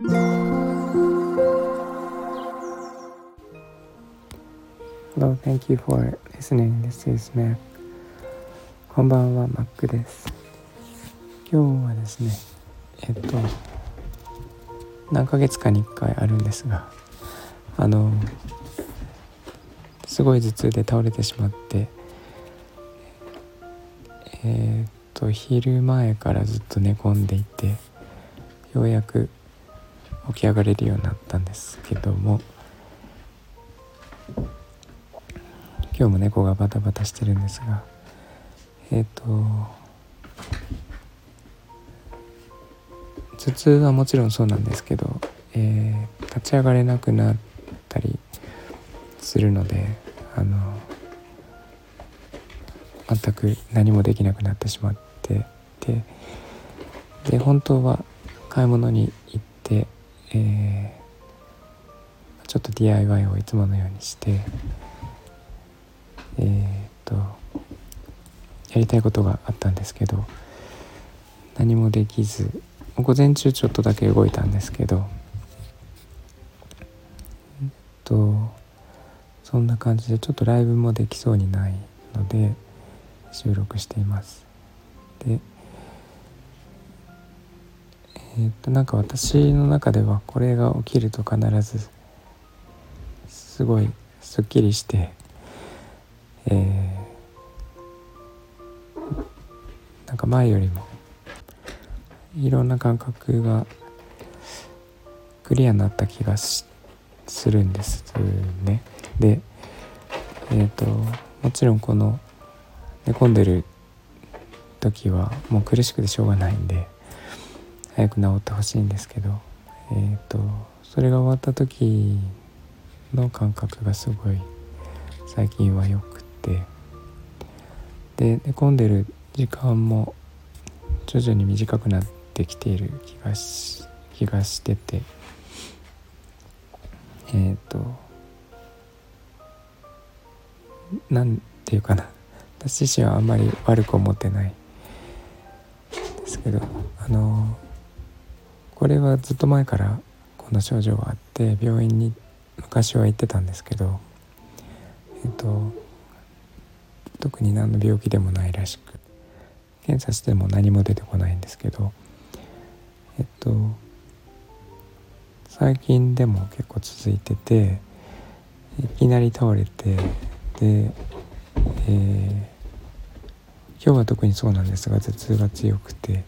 Hello, thank you for listening. This is Mac. こんばんは、Mac です。今日はですね、えっと、何ヶ月かに1回あるんですが、あの、すごい頭痛で倒れてしまって、えー、っと、昼前からずっと寝込んでいて、ようやく起き上がれるようになったんですけども、今日も猫がバタバタしてるんですがえっ、ー、と頭痛はもちろんそうなんですけど、えー、立ち上がれなくなったりするのであの全く何もできなくなってしまってでで本当は買い物に行って、えー、ちょっと DIY をいつものようにしてえー、とやりたいことがあったんですけど何もできず午前中ちょっとだけ動いたんですけどえっとそんな感じでちょっとライブもできそうにないので収録しています。でえー、っとなんか私の中ではこれが起きると必ずすごいすっきりしてえー、なんか前よりもいろんな感覚がクリアになった気がするんですね。でえっ、ー、ともちろんこの寝込んでる時はもう苦しくてしょうがないんで早く治ってほしいんですけどえっ、ー、とそれが終わった時の感覚がすごい最近はよくて。で寝込んでる時間も徐々に短くなってきている気がし気がしててえっ、ー、となんていうかな。私自身はあんまり悪く思ってないですけどあのこれはずっと前からこの症状があって病院に昔は行ってたんですけどえっ、と特に何の病気でもないらしく検査しても何も出てこないんですけどえっと最近でも結構続いてていきなり倒れてで、えー、今日は特にそうなんですが頭痛が強くて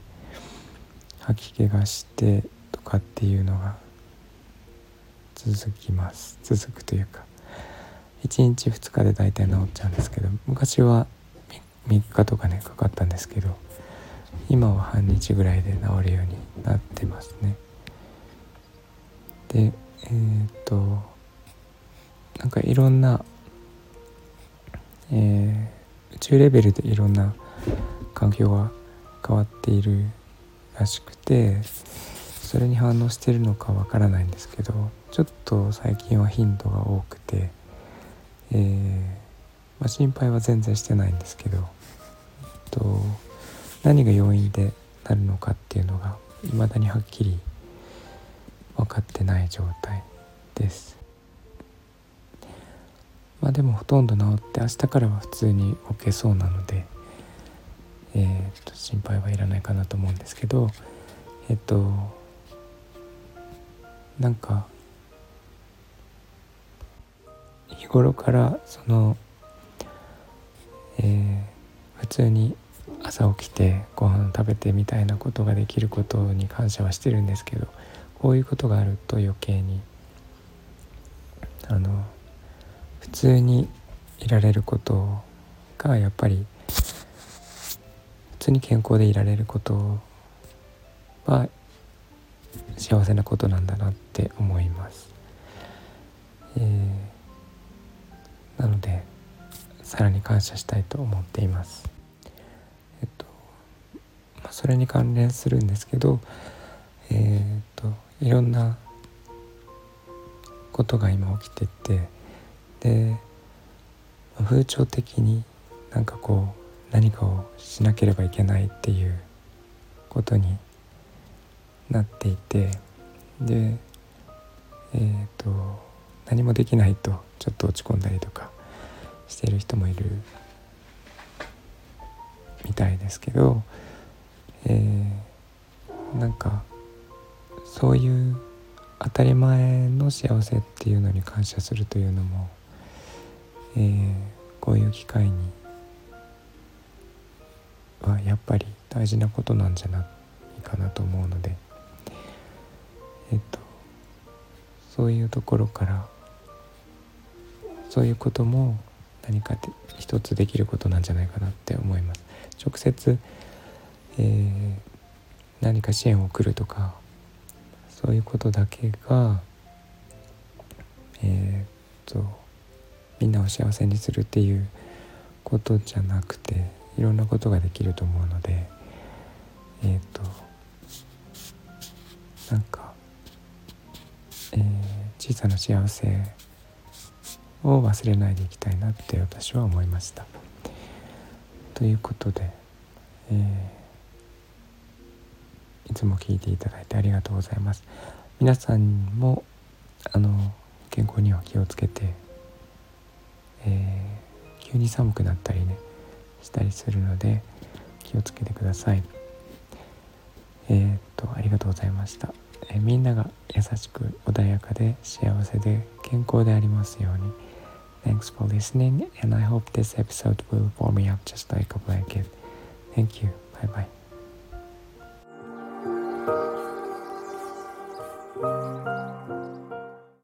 吐き気がしてとかっていうのが続きます。続くというか。1日2日で大体治っちゃうんですけど昔は3日とかねかかったんですけど今は半日ぐらいで治るようになってますね。でえー、っとなんかいろんな、えー、宇宙レベルでいろんな環境が変わっているらしくてそれに反応してるのかわからないんですけどちょっと最近は頻度が多くてえー、まあ、心配は全然してないんですけど、えっと、何が要因でなるのかっていうのが未だにはっきり分かってない状態です。まあでもほとんど治って明日からは普通に置けそうなので、えー、と心配はいらないかなと思うんですけどえっとなんか日頃からその、えー、普通に朝起きてご飯食べてみたいなことができることに感謝はしてるんですけどこういうことがあると余計にあの普通にいられることがやっぱり通に健康でいられることは幸せなことなんだなって思います。えーなのでさらに感謝したいと思っています。えっとまあ、それに関連するんですけどえー、っといろんなことが今起きててで風潮的になんかこう何かをしなければいけないっていうことになっていてでえっ、ー、と何もできないとちょっと落ち込んだりとかしている人もいるみたいですけど、えー、なんかそういう当たり前の幸せっていうのに感謝するというのも、えー、こういう機会にはやっぱり大事なことなんじゃないかなと思うのでえっとそういうところからそういうことも何か一つできることなんじゃないかなって思います。直接、えー、何か支援を送るとかそういうことだけがえー、っとみんなを幸せにするっていうことじゃなくていろんなことができると思うのでえっとなんか、えー、小さな幸せを忘れないでいきたいなって私は思いました。ということで、えー、いつも聞いていただいてありがとうございます。皆さんもあの健康には気をつけて、えー、急に寒くなったりねしたりするので気をつけてください。えー、っとありがとうございました。えー、みんなが優しく穏やかで幸せで健康でありますように。Thanks for listening, and I hope this episode will warm me up just like a blanket. Thank you. Bye bye.